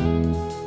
Música